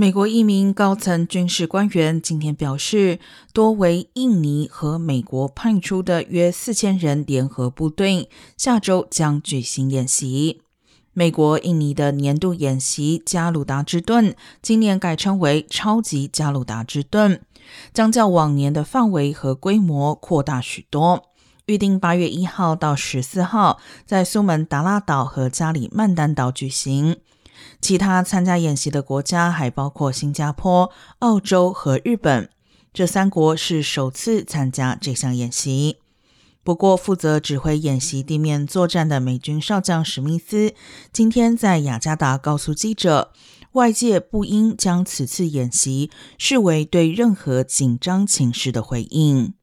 美国一名高层军事官员今天表示，多为印尼和美国派出的约四千人联合部队下周将举行演习。美国印尼的年度演习“加鲁达之盾”今年改称为“超级加鲁达之盾”，将较往年的范围和规模扩大许多。预定八月一号到十四号在苏门答腊岛和加里曼丹岛举行。其他参加演习的国家还包括新加坡、澳洲和日本，这三国是首次参加这项演习。不过，负责指挥演习地面作战的美军少将史密斯今天在雅加达告诉记者，外界不应将此次演习视为对任何紧张情势的回应。